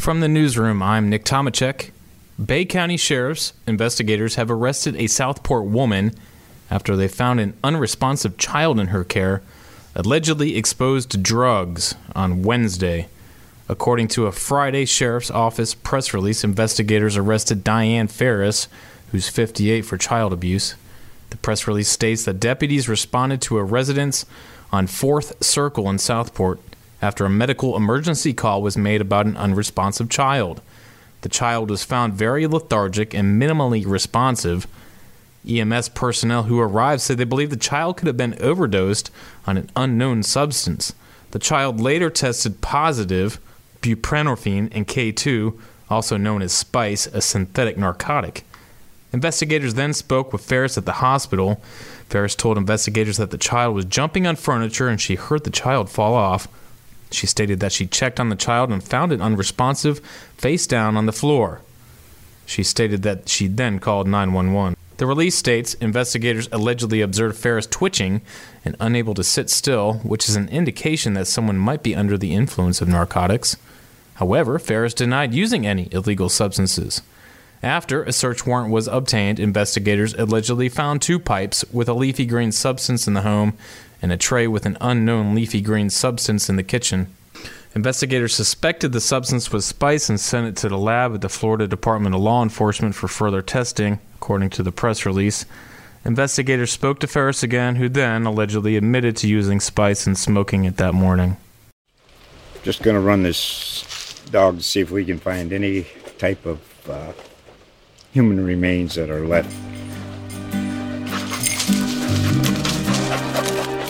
From the newsroom, I'm Nick Tomachek. Bay County Sheriff's investigators have arrested a Southport woman after they found an unresponsive child in her care, allegedly exposed to drugs on Wednesday. According to a Friday Sheriff's Office press release, investigators arrested Diane Ferris, who's 58, for child abuse. The press release states that deputies responded to a residence on 4th Circle in Southport after a medical emergency call was made about an unresponsive child. The child was found very lethargic and minimally responsive. EMS personnel who arrived said they believe the child could have been overdosed on an unknown substance. The child later tested positive buprenorphine and K2, also known as spice, a synthetic narcotic. Investigators then spoke with Ferris at the hospital. Ferris told investigators that the child was jumping on furniture and she heard the child fall off. She stated that she checked on the child and found it unresponsive, face down on the floor. She stated that she then called 911. The release states investigators allegedly observed Ferris twitching and unable to sit still, which is an indication that someone might be under the influence of narcotics. However, Ferris denied using any illegal substances. After a search warrant was obtained, investigators allegedly found two pipes with a leafy green substance in the home and a tray with an unknown leafy green substance in the kitchen. Investigators suspected the substance was spice and sent it to the lab at the Florida Department of Law Enforcement for further testing, according to the press release. Investigators spoke to Ferris again, who then allegedly admitted to using spice and smoking it that morning. Just going to run this dog to see if we can find any type of uh, human remains that are left.